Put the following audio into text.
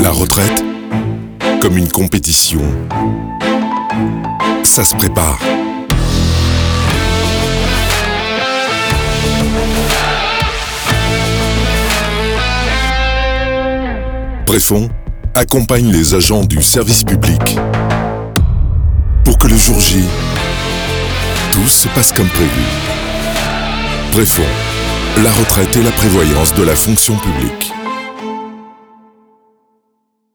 La retraite, comme une compétition, ça se prépare. Préfond accompagne les agents du service public pour que le jour J, tout se passe comme prévu. Préfond, la retraite et la prévoyance de la fonction publique.